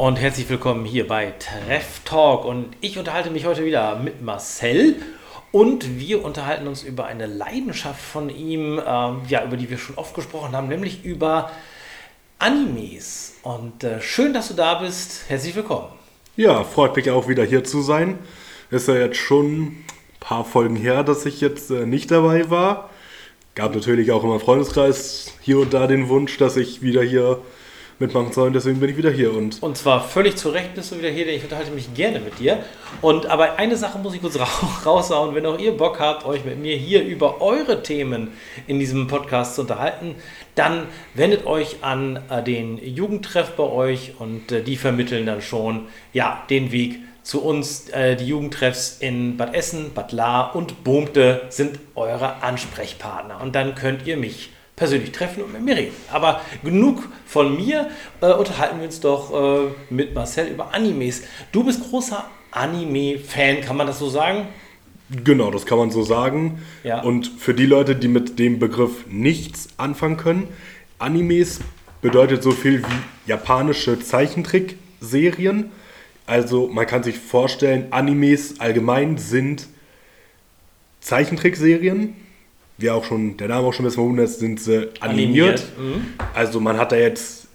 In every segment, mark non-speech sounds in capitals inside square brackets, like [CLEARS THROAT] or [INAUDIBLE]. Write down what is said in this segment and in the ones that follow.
und herzlich willkommen hier bei Treff Talk. Und ich unterhalte mich heute wieder mit Marcel und wir unterhalten uns über eine Leidenschaft von ihm, ähm, ja, über die wir schon oft gesprochen haben, nämlich über Animes. Und äh, schön, dass du da bist. Herzlich willkommen. Ja, freut mich auch wieder hier zu sein. Ist ja jetzt schon ein paar Folgen her, dass ich jetzt äh, nicht dabei war. Gab natürlich auch in meinem Freundeskreis hier und da den Wunsch, dass ich wieder hier mitmachen soll. Und deswegen bin ich wieder hier. Und, und zwar völlig zu Recht bist du wieder hier, denn ich unterhalte mich gerne mit dir. Und aber eine Sache muss ich kurz [LAUGHS] raushauen, wenn auch ihr Bock habt, euch mit mir hier über eure Themen in diesem Podcast zu unterhalten, dann wendet euch an äh, den Jugendtreff bei euch und äh, die vermitteln dann schon ja, den Weg zu uns. Äh, die Jugendtreffs in Bad Essen, Bad Lahr und Bohmte sind eure Ansprechpartner. Und dann könnt ihr mich persönlich treffen und mit mir reden. Aber genug von mir, äh, unterhalten wir uns doch äh, mit Marcel über Animes. Du bist großer Anime-Fan, kann man das so sagen? Genau, das kann man so sagen. Ja. Und für die Leute, die mit dem Begriff nichts anfangen können, Animes bedeutet so viel wie japanische Zeichentrickserien also man kann sich vorstellen, Animes allgemein sind Zeichentrickserien. Wie auch schon, der Name auch schon ein bisschen verwundert, sind sie animiert. animiert. Mhm. Also man hat da jetzt,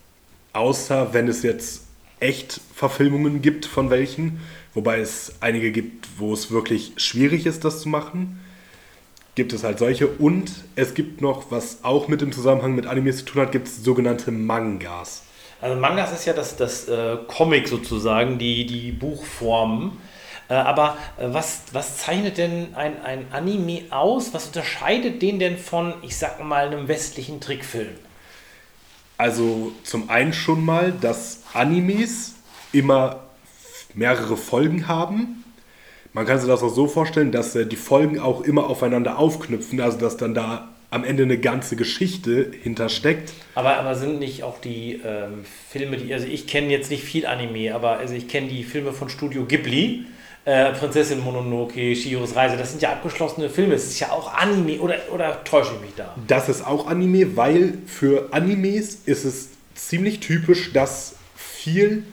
außer wenn es jetzt echt Verfilmungen gibt von welchen, wobei es einige gibt, wo es wirklich schwierig ist, das zu machen, gibt es halt solche. Und es gibt noch, was auch mit dem Zusammenhang mit Animes zu tun hat, gibt es sogenannte Mangas. Also Mangas ist ja das, das äh, Comic sozusagen, die, die Buchformen. Äh, aber äh, was, was zeichnet denn ein, ein Anime aus? Was unterscheidet den denn von, ich sag mal, einem westlichen Trickfilm? Also zum einen schon mal, dass Animes immer mehrere Folgen haben. Man kann sich das auch so vorstellen, dass äh, die Folgen auch immer aufeinander aufknüpfen, also dass dann da am Ende eine ganze Geschichte hintersteckt. Aber, aber sind nicht auch die ähm, Filme, die, also ich kenne jetzt nicht viel Anime, aber also ich kenne die Filme von Studio Ghibli, äh, Prinzessin Mononoke, Shiros Reise, das sind ja abgeschlossene Filme, es ist ja auch Anime, oder, oder täusche ich mich da? Das ist auch Anime, weil für Animes ist es ziemlich typisch, dass viel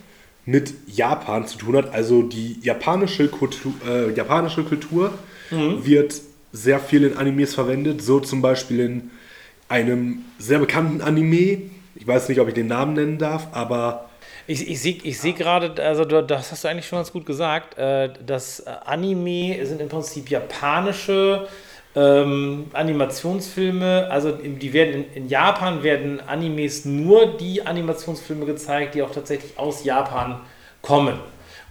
mit Japan zu tun hat. Also die japanische Kultur, äh, japanische Kultur mhm. wird sehr viel in Animes verwendet, so zum Beispiel in einem sehr bekannten Anime. Ich weiß nicht, ob ich den Namen nennen darf, aber. Ich, ich sehe ich seh gerade, also das hast du eigentlich schon ganz gut gesagt, äh, dass Anime sind im Prinzip japanische ähm, Animationsfilme, also die werden in, in, Japan werden Animes nur die Animationsfilme gezeigt, die auch tatsächlich aus Japan kommen.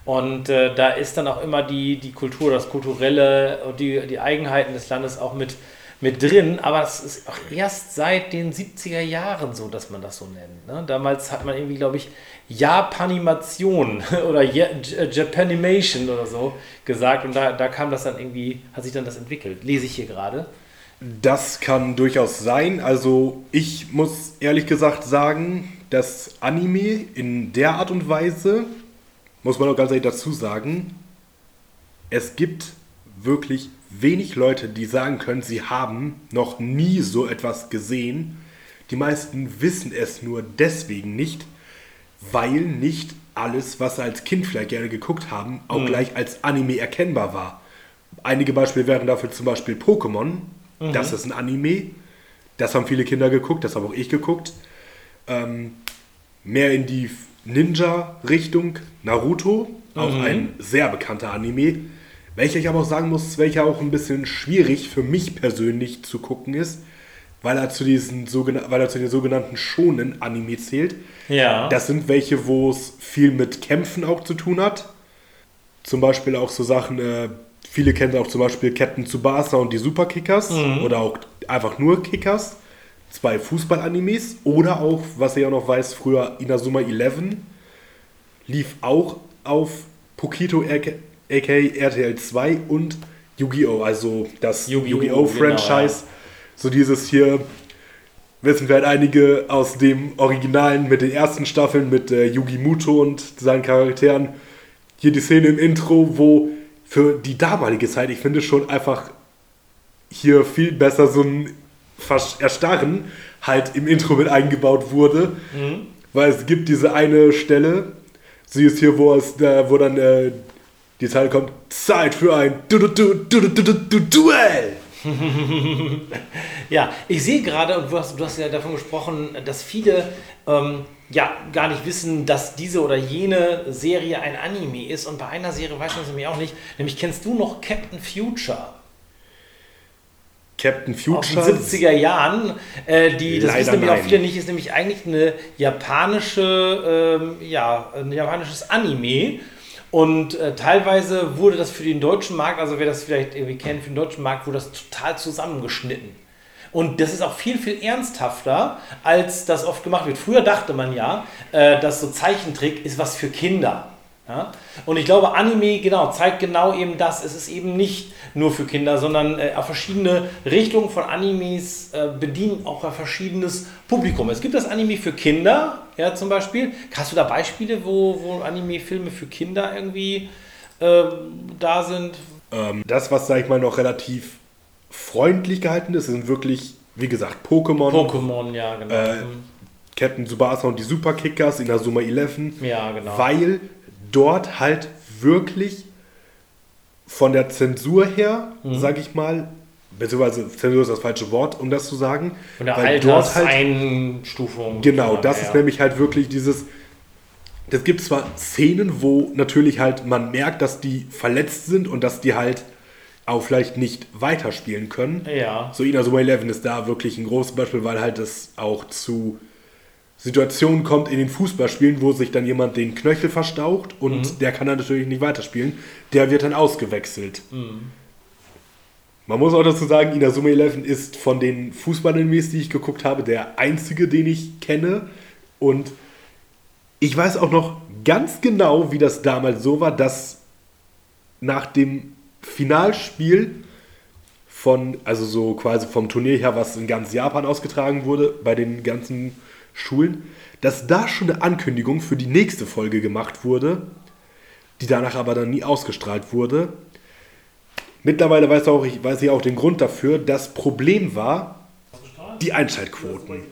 Und äh, da ist dann auch immer die, die Kultur, das Kulturelle und die, die Eigenheiten des Landes auch mit, mit drin. Aber es ist auch erst seit den 70er Jahren so, dass man das so nennt. Ne? Damals hat man irgendwie, glaube ich, Japanimation [LAUGHS] oder Japanimation oder so gesagt. Und da, da kam das dann irgendwie, hat sich dann das entwickelt. Lese ich hier gerade. Das kann durchaus sein. Also ich muss ehrlich gesagt sagen, dass Anime in der Art und Weise muss man auch ganz ehrlich dazu sagen, es gibt wirklich wenig Leute, die sagen können, sie haben noch nie so etwas gesehen. Die meisten wissen es nur deswegen nicht, weil nicht alles, was sie als Kind vielleicht gerne geguckt haben, auch mhm. gleich als Anime erkennbar war. Einige Beispiele wären dafür zum Beispiel Pokémon. Mhm. Das ist ein Anime. Das haben viele Kinder geguckt, das habe auch ich geguckt. Ähm, mehr in die Ninja-Richtung Naruto, auch mhm. ein sehr bekannter Anime, welcher ich aber auch sagen muss, welcher auch ein bisschen schwierig für mich persönlich zu gucken ist, weil er zu diesen weil er zu den sogenannten schonen Anime zählt. Ja. Das sind welche, wo es viel mit Kämpfen auch zu tun hat. Zum Beispiel auch so Sachen, äh, viele kennen auch zum Beispiel Captain Tsubasa und die Superkickers mhm. oder auch einfach nur Kickers zwei Fußball-Animes oder auch, was ich auch noch weiß, früher Inazuma 11 lief auch auf Pokito aka RTL 2 und Yu-Gi-Oh! Also das Yu-Gi-Oh! Yu Franchise. Genau, ja. So dieses hier, wissen wir halt einige aus dem Originalen mit den ersten Staffeln mit äh, Yugi Muto und seinen Charakteren. Hier die Szene im Intro, wo für die damalige Zeit, ich finde schon einfach hier viel besser so ein Erstarren halt im Intro mit eingebaut wurde. Mhm. Weil es gibt diese eine Stelle, Sie ist hier, wo, es, äh, wo dann äh, die Zeit kommt, Zeit für ein du du du du du du du Duell. Ja, ich sehe gerade, und du hast, du hast ja davon gesprochen, dass viele ähm, ja gar nicht wissen, dass diese oder jene Serie ein Anime ist. Und bei einer Serie weiß man es nämlich auch nicht. Nämlich kennst du noch Captain Future? Captain Future. Aus den 70er Jahren. Äh, die, das wissen nämlich auch viele nicht, ist nämlich eigentlich eine japanische, ähm, ja, ein japanisches Anime. Und äh, teilweise wurde das für den deutschen Markt, also wer das vielleicht irgendwie kennt, für den deutschen Markt wurde das total zusammengeschnitten. Und das ist auch viel, viel ernsthafter, als das oft gemacht wird. Früher dachte man ja, äh, dass so Zeichentrick ist was für Kinder. Ja? Und ich glaube, Anime genau, zeigt genau eben das. Es ist eben nicht nur für Kinder, sondern äh, verschiedene Richtungen von Animes äh, bedienen auch ein verschiedenes Publikum. Es gibt das Anime für Kinder, ja, zum Beispiel. Hast du da Beispiele, wo, wo Anime-Filme für Kinder irgendwie äh, da sind? Ähm, das, was, sag ich mal, noch relativ freundlich gehalten ist, sind wirklich, wie gesagt, Pokémon. Pokémon, ja, genau. Äh, mhm. Captain Tsubasa und die Superkickers in Azuma 11. Ja, genau. Weil dort halt wirklich von der Zensur her, mhm. sag ich mal, beziehungsweise Zensur ist das falsche Wort, um das zu sagen. Von der Alterseinstufung. Halt, genau, das ja. ist nämlich halt wirklich dieses. Es gibt zwar Szenen, wo natürlich halt man merkt, dass die verletzt sind und dass die halt auch vielleicht nicht weiterspielen können. Ja. So Inazuma 11 ist da wirklich ein großes Beispiel, weil halt es auch zu Situationen kommt in den Fußballspielen, wo sich dann jemand den Knöchel verstaucht und mhm. der kann dann natürlich nicht weiterspielen. Der wird dann ausgewechselt. Mhm. Man muss auch dazu sagen, Inazuma 11 ist von den Fußball-Animes, die ich geguckt habe, der einzige, den ich kenne. Und ich weiß auch noch ganz genau, wie das damals so war, dass nach dem Finalspiel von, also so quasi vom Turnier her, was in ganz Japan ausgetragen wurde, bei den ganzen Schulen, dass da schon eine Ankündigung für die nächste Folge gemacht wurde, die danach aber dann nie ausgestrahlt wurde. Mittlerweile weiß, auch, ich, weiß ich auch den Grund dafür. Das Problem war die Einschaltquoten.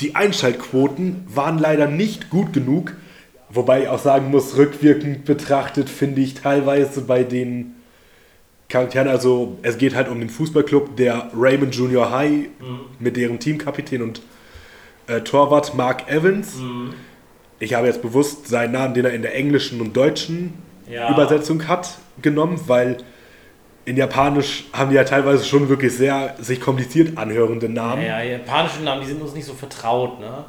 Die Einschaltquoten waren leider nicht gut genug, wobei ich auch sagen muss, rückwirkend betrachtet finde ich teilweise bei den Charakteren, also es geht halt um den Fußballclub der Raymond Junior High mhm. mit deren Teamkapitän und äh, Torwart Mark Evans. Mhm. Ich habe jetzt bewusst seinen Namen, den er in der englischen und deutschen ja. Übersetzung hat, genommen, weil in Japanisch haben die ja teilweise schon wirklich sehr sich kompliziert anhörende Namen. Ja, ja japanische Namen, die sind uns nicht so vertraut, ne?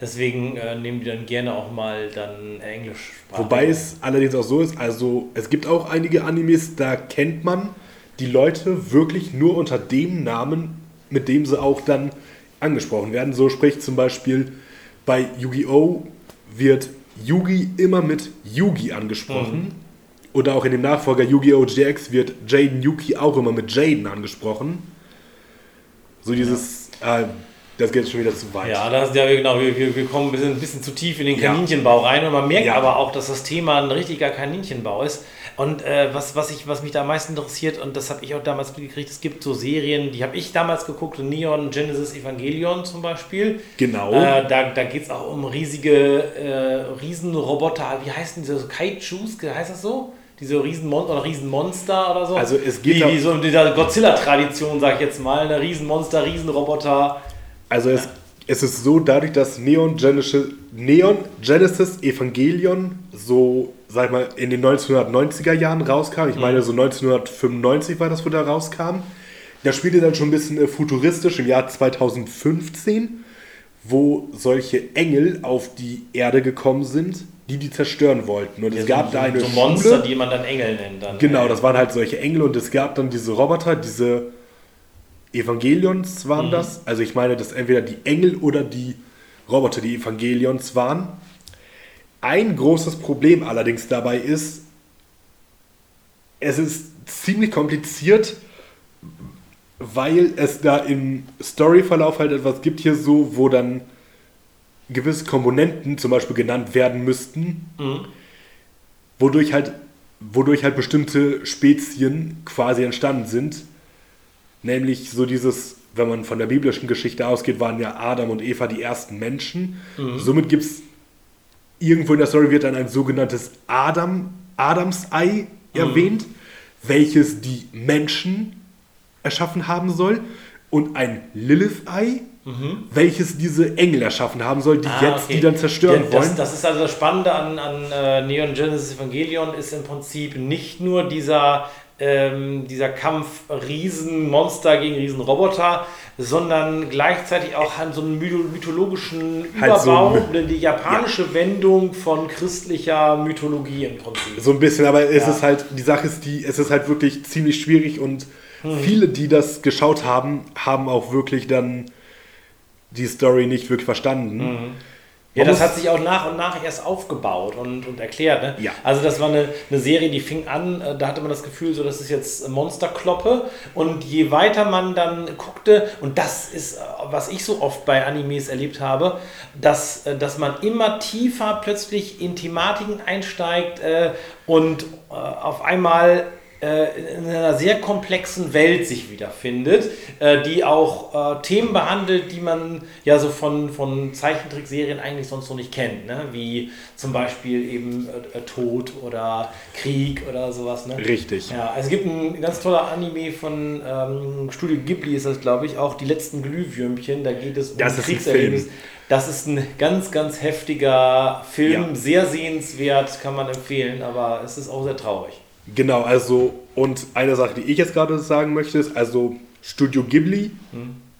Deswegen äh, nehmen die dann gerne auch mal dann Englisch. Wobei es allerdings auch so ist, also es gibt auch einige Animes, da kennt man die Leute wirklich nur unter dem Namen, mit dem sie auch dann angesprochen werden. So spricht zum Beispiel bei Yu-Gi-Oh! wird Yugi immer mit Yugi angesprochen. Mhm. Oder auch in dem Nachfolger Yu-Gi-Oh! GX wird Jaden Yuki auch immer mit Jaden angesprochen. So dieses, ja. äh, das geht schon wieder zu weit. Ja, das, ja genau, wir, wir kommen ein bisschen, ein bisschen zu tief in den Kaninchenbau rein und man merkt ja. aber auch, dass das Thema ein richtiger Kaninchenbau ist. Und äh, was, was, ich, was mich da am meisten interessiert, und das habe ich auch damals gekriegt, es gibt so Serien, die habe ich damals geguckt, Neon Genesis Evangelion zum Beispiel. Genau. Äh, da da geht es auch um riesige äh, Riesenroboter, wie heißen diese so Kaijus, heißt das so? Diese Riesenmon oder Riesenmonster oder so. Also es geht wie, wie so in dieser Godzilla-Tradition, sag ich jetzt mal, eine Riesenmonster, Riesenroboter. Also es, es ist so, dadurch, dass Neon Genesis, Neon Genesis Evangelion so sag ich mal, in den 1990er Jahren rauskam. Ich meine, so 1995 war das, wo der rauskam. Der spielte dann schon ein bisschen äh, futuristisch im Jahr 2015, wo solche Engel auf die Erde gekommen sind, die die zerstören wollten. Und es gab so, da eine so Monster, Schule, die man dann Engel nennt. Dann. Genau, das waren halt solche Engel und es gab dann diese Roboter, diese Evangelions waren mhm. das. Also ich meine, dass entweder die Engel oder die Roboter die Evangelions waren. Ein großes Problem allerdings dabei ist, es ist ziemlich kompliziert, weil es da im Storyverlauf halt etwas gibt hier so, wo dann gewisse Komponenten zum Beispiel genannt werden müssten, mhm. wodurch halt wodurch halt bestimmte Spezien quasi entstanden sind. Nämlich so dieses, wenn man von der biblischen Geschichte ausgeht, waren ja Adam und Eva die ersten Menschen. Mhm. Somit gibt es irgendwo in der Story wird dann ein sogenanntes Adam, Adams-Ei erwähnt, welches die Menschen erschaffen haben soll. Und ein Lilith-Ei, welches diese Engel erschaffen haben soll, die Ah, jetzt okay. die dann zerstören Ja, wollen. Das, das ist also das Spannende an, an äh, Neon Genesis Evangelion ist im Prinzip nicht nur dieser, ähm, dieser Kampf Riesenmonster gegen Riesenroboter, sondern gleichzeitig auch an so einen mytho- mythologischen Halt so Überbau, ein- die japanische Wendung von christlicher Mythologie im Prinzip. So ein bisschen, aber es Ja. ist halt, die Sache ist die, es ist halt wirklich ziemlich schwierig und Hm. viele, die das geschaut haben, haben auch wirklich dann die Story nicht wirklich verstanden. Hm. Ja, das hat sich auch nach und nach erst aufgebaut und, und erklärt. Ne? Ja. Also das war eine, eine Serie, die fing an, äh, da hatte man das Gefühl, so das ist jetzt Monsterkloppe und je weiter man dann guckte, und das ist, äh, was ich so oft bei Animes erlebt habe, dass, äh, dass man immer tiefer plötzlich in Thematiken einsteigt äh, und äh, auf einmal in einer sehr komplexen Welt sich wiederfindet, äh, die auch äh, Themen behandelt, die man ja so von, von Zeichentrickserien eigentlich sonst noch nicht kennt, ne? wie zum Beispiel eben äh, äh, Tod oder Krieg oder sowas. Ne? Richtig. Ja, also es gibt ein ganz toller Anime von ähm, Studio Ghibli, ist das glaube ich auch, Die letzten Glühwürmchen, da geht es um Das Kriegserlebnis. Das ist ein ganz, ganz heftiger Film, Ja. sehr sehenswert, kann man empfehlen, aber es ist auch sehr traurig. Genau, also, und eine Sache, die ich jetzt gerade sagen möchte, ist, also Studio Ghibli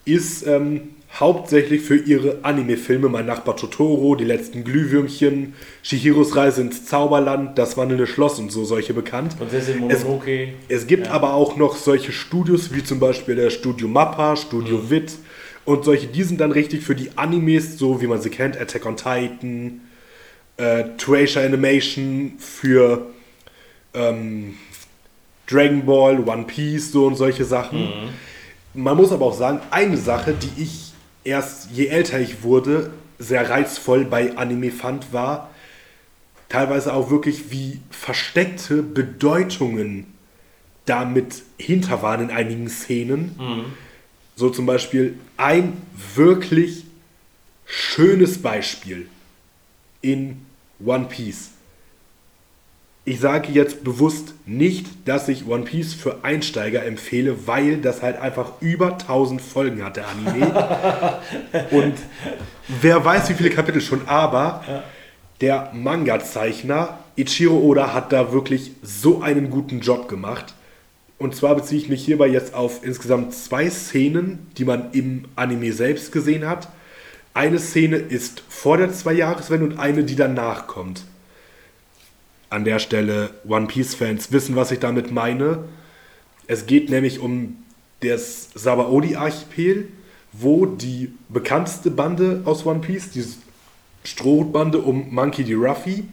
ist ähm, hauptsächlich für ihre Anime-Filme Mein Nachbar Totoro, Die letzten Glühwürmchen, Shihiros Reise ins Zauberland, Das wandelnde Schloss und so solche bekannt. Prinzessin Es- Mononoke. Es gibt Ja. aber auch noch solche Studios wie zum Beispiel der Studio Mappa, Studio Mhm. Wit und solche, die sind dann richtig für die Animes, so wie man sie kennt, Attack on Titan, äh, Treasure Animation für ähm, Dragon Ball, One Piece, so und solche Sachen. Mhm. Man muss aber auch sagen, eine Sache, die ich erst je älter ich wurde, sehr reizvoll bei Anime fand, war teilweise auch wirklich, wie versteckte Bedeutungen damit hinter waren in einigen Szenen. So zum Beispiel ein wirklich schönes Beispiel in One Piece. Ich sage jetzt bewusst nicht, dass ich One Piece für Einsteiger empfehle, weil das halt einfach über 1000 Folgen hat, der Anime. [LAUGHS] Und wer weiß, wie viele Kapitel schon, aber der Manga-Zeichner Ichiro Oda hat da wirklich so einen guten Job gemacht. Und zwar beziehe ich mich hierbei jetzt auf insgesamt zwei Szenen, die man im Anime selbst gesehen hat. Eine Szene ist vor der Zwei-Jahreswende und eine, die danach kommt. An der Stelle One Piece-Fans wissen, was ich damit meine. Es geht nämlich um das Sabaody-Archipel, wo die bekannteste Bande aus One Piece, die Strohbande um Monkey D. Ruffy,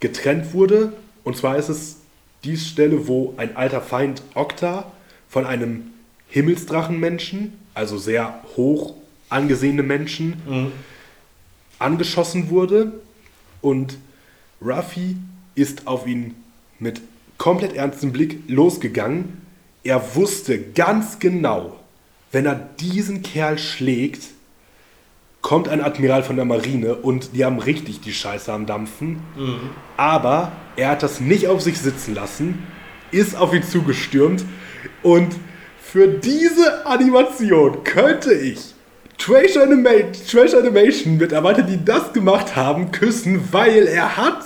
getrennt wurde. Und zwar ist es die Stelle, wo ein alter Feind Okta von einem Himmelsdrachenmenschen, also sehr hoch angesehene Menschen, angeschossen wurde. Und Ruffy ist auf ihn mit komplett ernstem Blick losgegangen. Er wusste ganz genau, wenn er diesen Kerl schlägt, kommt ein Admiral von der Marine und die haben richtig die Scheiße am Dampfen. Aber er hat das nicht auf sich sitzen lassen, ist auf ihn zugestürmt und für diese Animation könnte ich Treasure, Anima Treasure Animation Mitarbeiter, die das gemacht haben, küssen, weil er hat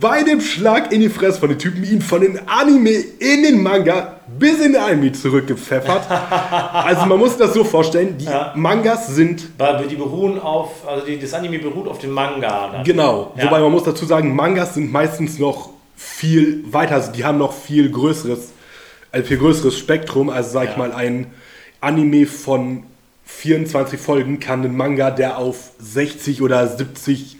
bei dem Schlag in die Fresse von den Typen ihn von den Anime in den Manga bis in den Anime zurückgepfeffert. [LAUGHS] also man muss das so vorstellen, die Ja. Mangas sind Weil die beruhen auf, also die, das Anime beruht auf dem Manga. dann. Genau, Ja. wobei man muss dazu sagen, Mangas sind meistens noch viel weiter, also die haben noch viel größeres, ein viel größeres Spektrum. Also sag ich Ja. mal, ein Anime von 24 Folgen kann ein Manga, der auf 60 oder 70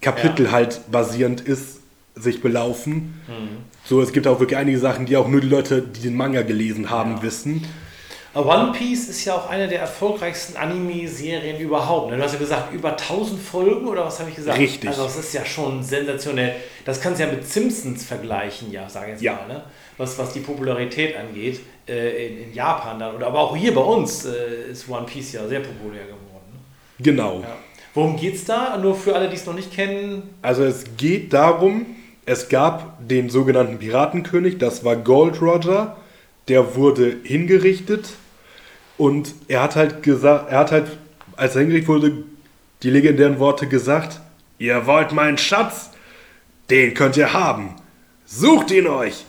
Kapitel Ja. halt basierend ist, sich belaufen. Mhm. So, es gibt auch wirklich einige Sachen, die auch nur die Leute, die den Manga gelesen haben, wissen. One Piece ist ja auch eine der erfolgreichsten Anime-Serien überhaupt. ne? Du hast ja gesagt, über 1000 Folgen oder was habe ich gesagt? Richtig. Also das ist ja schon sensationell. Das kannst du ja mit Simpsons vergleichen, ja, sage ich jetzt Ja. mal. Ne? Was, was die Popularität angeht, äh, in, in Japan dann. Oder aber auch hier bei uns äh, ist One Piece ja sehr populär geworden. Ne? Genau. Ja. Worum geht's da? Nur für alle, die es noch nicht kennen. Also es geht darum, es gab den sogenannten Piratenkönig, das war Gold Roger, der wurde hingerichtet und er hat halt gesagt, er hat halt, als er hingerichtet wurde, die legendären Worte gesagt, ihr wollt meinen Schatz, den könnt ihr haben. Sucht ihn euch.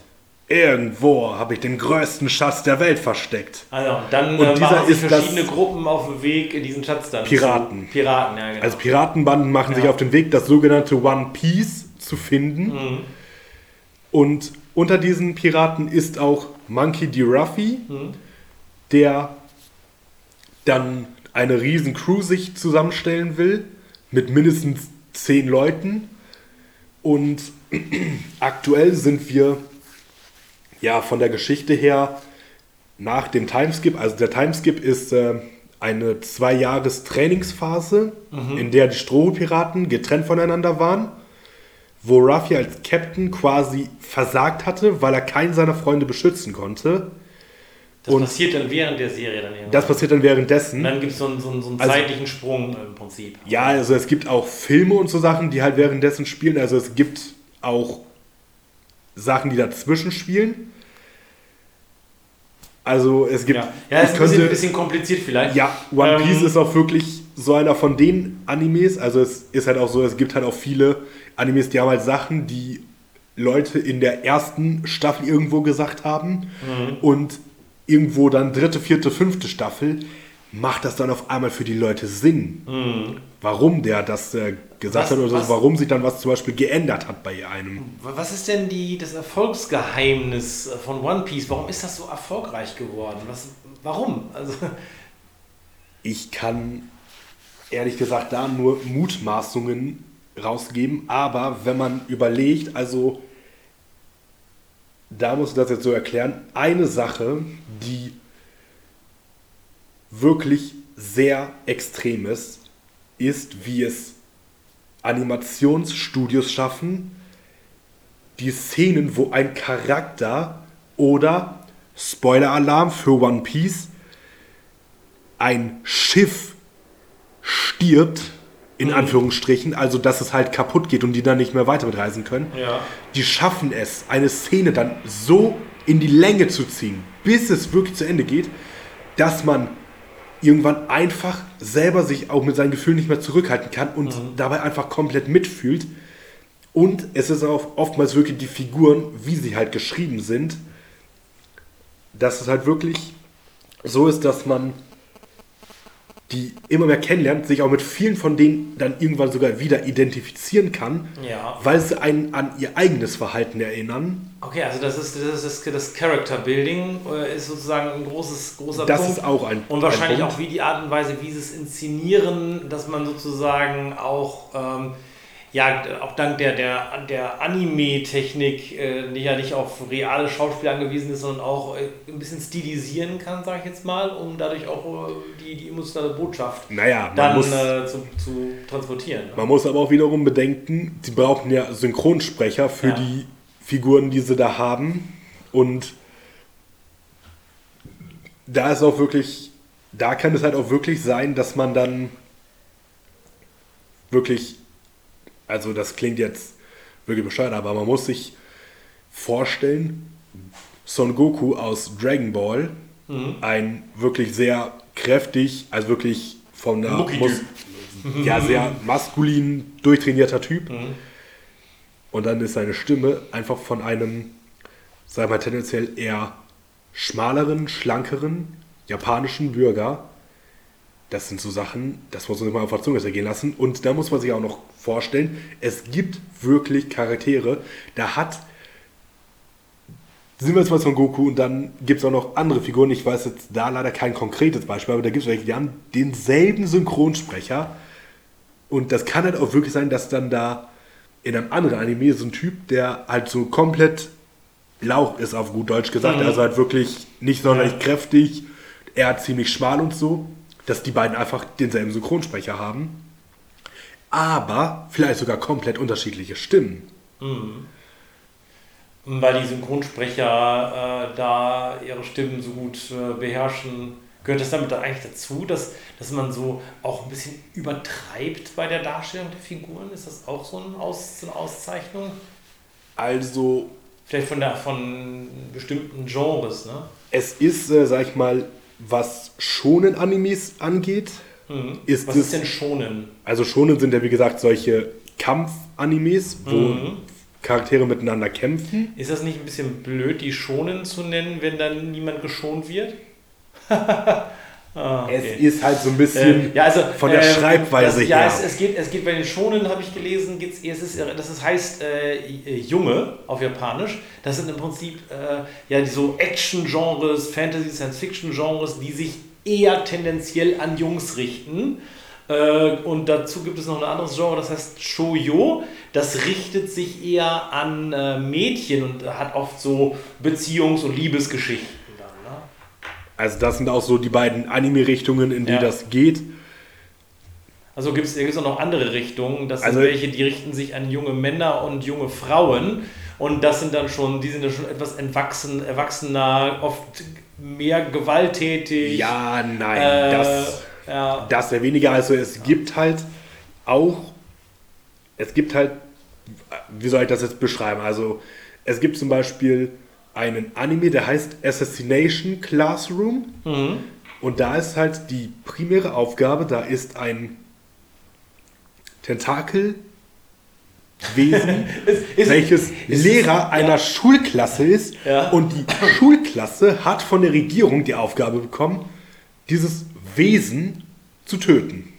Irgendwo habe ich den größten Schatz der Welt versteckt. Also, dann Und äh, dieser machen sich verschiedene Gruppen auf dem Weg, diesen Schatz dann Piraten. Piraten, ja genau. Also Piratenbanden machen sich Ja. auf den Weg, das sogenannte One Piece zu finden. Mhm. Und unter diesen Piraten ist auch Monkey D. Ruffy, Mhm. der dann eine riesen Crew sich zusammenstellen will mit mindestens zehn Leuten. Und [CLEARS THROAT] aktuell sind wir ja von der Geschichte her nach dem Timeskip, also der Timeskip ist äh, eine zwei Jahres Trainingsphase, in der die Strohpiraten getrennt voneinander waren, wo Ruffy als Captain quasi versagt hatte, weil er keinen seiner Freunde beschützen konnte. das und- passiert dann während der Serie dann irgendwann. Das passiert dann währenddessen. Und dann gibt es so einen, so einen, so einen Also- zeitlichen Sprung im Prinzip. Ja, also es gibt auch Filme und so Sachen, die halt währenddessen spielen. Also es gibt auch Sachen, die dazwischen spielen. Also es gibt. Ja, ja ist ich ein bisschen, könnte- bisschen kompliziert vielleicht. Ja, One Ähm, Piece ist auch wirklich so einer von den Animes. Also es ist halt auch so, es gibt halt auch viele Animes, die haben halt Sachen, die Leute in der ersten Staffel irgendwo gesagt haben. Mhm. Und irgendwo dann dritte, vierte, fünfte Staffel macht das dann auf einmal für die Leute Sinn. Warum der das äh, gesagt Was- hat oder was- warum sich dann was zum Beispiel geändert hat bei einem. Was ist denn die, das Erfolgsgeheimnis von One Piece? Warum ist das so erfolgreich geworden? Was, warum? Also, Ich kann ehrlich gesagt da nur Mutmaßungen rausgeben, aber wenn man überlegt, also da muss ich das jetzt so erklären, eine Sache, die wirklich sehr extrem ist, ist, wie es Animationsstudios schaffen, die Szenen, wo ein Charakter oder Spoiler-Alarm für One Piece ein Schiff stirbt, in Anführungsstrichen, also dass es halt kaputt geht und die dann nicht mehr weiter mitreisen können. Ja. Die schaffen es, eine Szene dann so in die Länge zu ziehen, bis es wirklich zu Ende geht, dass man irgendwann einfach selber sich auch mit seinen Gefühlen nicht mehr zurückhalten kann und dabei einfach komplett mitfühlt. Und es ist auch oftmals wirklich die Figuren, wie sie halt geschrieben sind, dass es halt wirklich so ist, dass man die immer mehr kennenlernt, sich auch mit vielen von denen dann irgendwann sogar wieder identifizieren kann, Ja. weil sie einen an ihr eigenes Verhalten erinnern. Okay, also das ist das, ist das, das Character Building äh, ist sozusagen ein großes, großer Das Punkt. ist auch ein- Und wahrscheinlich ein auch wie die Art und Weise, wie sie es inszenieren, dass man sozusagen auch, ähm, ja, auch dank der, der, der Anime-Technik äh, nicht- ja nicht auf reale Schauspieler angewiesen ist, sondern auch äh, ein bisschen stilisieren kann, sage ich jetzt mal, um dadurch auch äh, die, die emotionale Botschaft Naja, dann muss, äh, zu, zu transportieren. ne? man muss aber auch wiederum bedenken, sie brauchen ja Synchronsprecher für Ja. die Figuren, die sie da haben. Und da ist auch wirklich, da kann es halt auch wirklich sein, dass man dann wirklich, also das klingt jetzt wirklich bescheuert, aber man muss sich vorstellen, Son Goku aus Dragon Ball, ein wirklich sehr kräftig, also wirklich von der. Mus- ja, sehr maskulin durchtrainierter Typ. Und dann ist seine Stimme einfach von einem, sagen wir mal, tendenziell eher schmaleren, schlankeren japanischen Bürger. Das sind so Sachen, das muss man sich mal auf der Zunge zergehen lassen. Und da muss man sich auch noch vorstellen, es gibt wirklich Charaktere, da hat, sind wir jetzt mal von Goku und dann gibt es auch noch andere Figuren, ich weiß jetzt da leider kein konkretes Beispiel, aber da gibt es welche, die haben denselben Synchronsprecher. Und das kann halt auch wirklich sein, dass dann da in einem anderen Anime so ein Typ, der halt so komplett Lauch ist, auf gut Deutsch gesagt, also halt wirklich nicht sonderlich Ja. kräftig, er ziemlich schmal und so, dass die beiden einfach denselben Synchronsprecher haben, aber vielleicht sogar komplett unterschiedliche Stimmen. Weil die Synchronsprecher äh, da ihre Stimmen so gut äh, beherrschen Gehört das damit eigentlich dazu, dass, dass man so auch ein bisschen übertreibt bei der Darstellung der Figuren? Ist das auch so, ein Aus, so eine Auszeichnung? Also. Vielleicht von, der, von bestimmten Genres, ne? Es ist, äh, sag ich mal, was schonen Animes angeht, Mhm. ist Was es. ist denn schonen? Also schonen sind ja wie gesagt solche Kampf-Animes, wo Mhm. Charaktere miteinander kämpfen. Ist das nicht ein bisschen blöd, die schonen zu nennen, wenn dann niemand geschont wird? [LAUGHS] ah, Es okay. ist halt so ein bisschen Äh, ja, also, von der ähm, Schreibweise das, ja, her. Es, es, geht, es geht bei den Schonen, habe ich gelesen, geht's, es ist, das ist, heißt äh, Junge auf Japanisch. Das sind im Prinzip äh, ja, so Action-Genres, Fantasy, Science-Fiction-Genres, die sich eher tendenziell an Jungs richten. Äh, und dazu gibt es noch ein anderes Genre, das heißt Shoujo. Das richtet sich eher an äh, Mädchen und hat oft so Beziehungs- und Liebesgeschichten? Also das sind auch so die beiden Anime-Richtungen, in die Ja. das geht. Also gibt es auch noch andere Richtungen. Das sind Also- welche, die richten sich an junge Männer und junge Frauen. Und das sind dann schon, die sind dann schon etwas entwachsen, erwachsener, oft mehr gewalttätig. Ja, nein, äh, das, ja. das wäre weniger. Also es gibt halt auch, es gibt halt, wie soll ich das jetzt beschreiben? Also es gibt zum Beispiel einen Anime, der heißt Assassination Classroom. Mhm. Und da ist halt die primäre Aufgabe, da ist ein Tentakelwesen, [LAUGHS] Ist- welches ist- Lehrer einer Schulklasse ist. Ja. Und die Schulklasse hat von der Regierung die Aufgabe bekommen, dieses Wesen zu töten.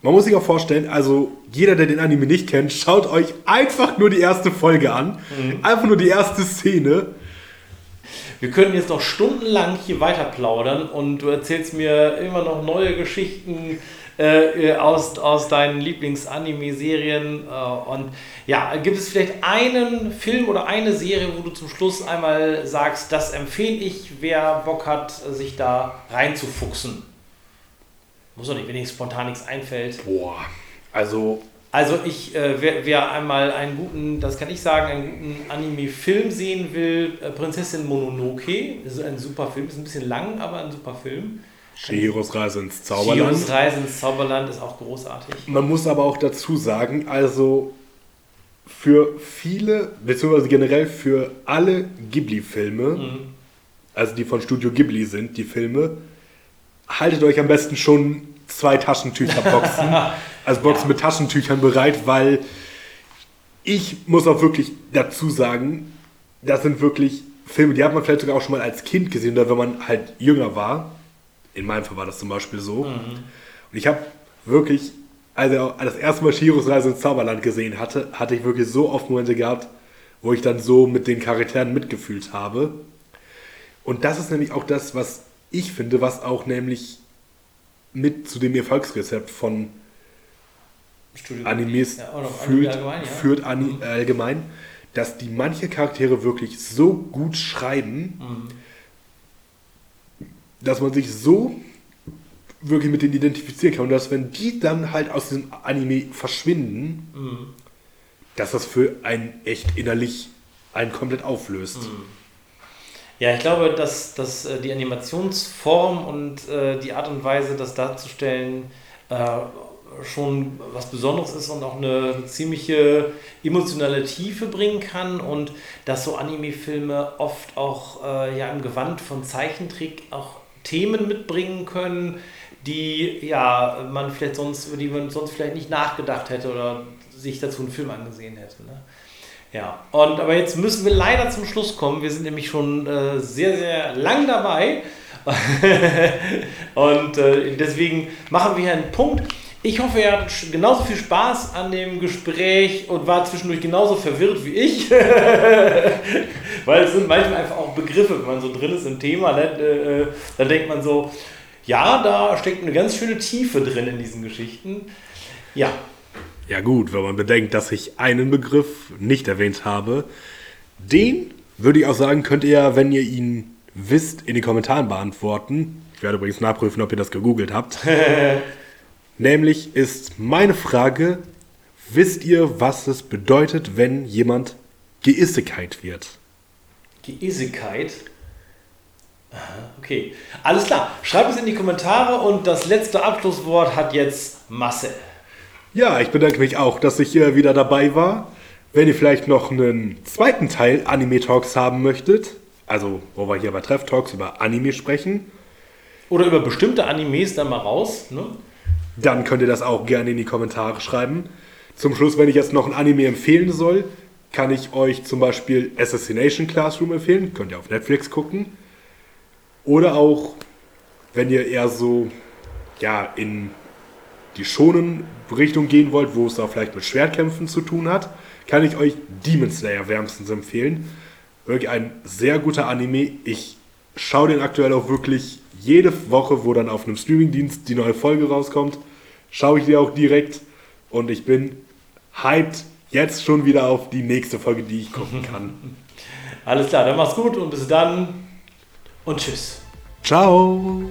Man muss sich auch vorstellen, also jeder, der den Anime nicht kennt, schaut euch einfach nur die erste Folge an. Einfach nur die erste Szene. Wir können jetzt noch stundenlang hier weiter plaudern und du erzählst mir immer noch neue Geschichten äh, aus, aus deinen Lieblings-Anime-Serien. Äh, und ja, gibt es vielleicht einen Film oder eine Serie, wo du zum Schluss einmal sagst, das empfehle ich, wer Bock hat, sich da reinzufuchsen? Muss doch nicht, wenn dir spontan nichts einfällt. Boah, also Also ich, äh, wer, wer einmal einen guten, das kann ich sagen, einen guten Anime-Film sehen will, äh, Prinzessin Mononoke, ist ein super Film, ist ein bisschen lang, aber ein super Film. Shihiros Reise ins Zauberland. Chios Reise ins Zauberland ist auch großartig. Man muss aber auch dazu sagen, also für viele, beziehungsweise generell für alle Ghibli-Filme, Mhm. also die von Studio Ghibli sind, die Filme, haltet euch am besten schon zwei Taschentücherboxen, [LAUGHS] also Boxen Ja. mit Taschentüchern bereit, weil ich muss auch wirklich dazu sagen, das sind wirklich Filme, die hat man vielleicht sogar auch schon mal als Kind gesehen oder wenn man halt jünger war. In meinem Fall war das zum Beispiel so. Und ich habe wirklich, also das erste Mal Shiros Reise ins Zauberland gesehen hatte, hatte ich wirklich so oft Momente gehabt, wo ich dann so mit den Charakteren mitgefühlt habe. Und das ist nämlich auch das, was ich finde, was auch nämlich mit zu dem Erfolgsrezept von Studio Animes Ja, Anime führt, allgemein, ja. führt Ani äh, allgemein, dass die manche Charaktere wirklich so gut schreiben, Mhm. dass man sich so wirklich mit denen identifizieren kann und dass wenn die dann halt aus diesem Anime verschwinden, Mhm. dass das für einen echt innerlich einen komplett auflöst. Mhm. Ja, ich glaube, dass, dass äh, die Animationsform und äh, die Art und Weise, das darzustellen, äh, schon was Besonderes ist und auch eine, ziemliche emotionale Tiefe bringen kann und dass so Anime-Filme oft auch äh, ja im Gewand von Zeichentrick auch Themen mitbringen können, die ja man vielleicht sonst, über die man sonst vielleicht nicht nachgedacht hätte oder sich dazu einen Film angesehen hätte. Ne? Ja, und aber jetzt müssen wir leider zum Schluss kommen. Wir sind nämlich schon äh, sehr, sehr lang dabei. [LAUGHS] und äh, deswegen machen wir hier einen Punkt. Ich hoffe, ihr hattet genauso viel Spaß an dem Gespräch und war zwischendurch genauso verwirrt wie ich. [LAUGHS] Weil es sind manchmal einfach auch Begriffe, wenn man so drin ist im Thema. Ne? Äh, äh, Da denkt man so, ja, da steckt eine ganz schöne Tiefe drin in diesen Geschichten. Ja, Ja gut, wenn man bedenkt, dass ich einen Begriff nicht erwähnt habe, den würde ich auch sagen, könnt ihr, wenn ihr ihn wisst, in den Kommentaren beantworten. Ich werde übrigens nachprüfen, ob ihr das gegoogelt habt. [LAUGHS] Nämlich ist meine Frage, wisst ihr, was es bedeutet, wenn jemand Geissigkeit wird? die Isigkeit. Okay, alles klar. Schreibt es in die Kommentare und das letzte Abschlusswort hat jetzt Marcel. Ja, ich bedanke mich auch, dass ich hier wieder dabei war. Wenn ihr vielleicht noch einen zweiten Teil Anime Talks haben möchtet, also wo wir hier bei Treff Talks über Anime sprechen, Oder über bestimmte Animes dann mal raus. Ne? dann könnt ihr das auch gerne in die Kommentare schreiben. Zum Schluss, wenn ich jetzt noch ein Anime empfehlen soll, kann ich euch zum Beispiel Assassination Classroom empfehlen. Könnt ihr auf Netflix gucken. Oder auch, wenn ihr eher so ja, in die schonen Richtung gehen wollt, wo es auch vielleicht mit Schwertkämpfen zu tun hat, kann ich euch Demon Slayer wärmstens empfehlen. Wirklich ein sehr guter Anime. Ich schaue den aktuell auch wirklich jede Woche, wo dann auf einem Streamingdienst die neue Folge rauskommt, schaue ich die auch direkt und ich bin hyped jetzt schon wieder auf die nächste Folge, die ich gucken kann. [LAUGHS] Alles klar, dann mach's gut und bis dann und tschüss. Ciao!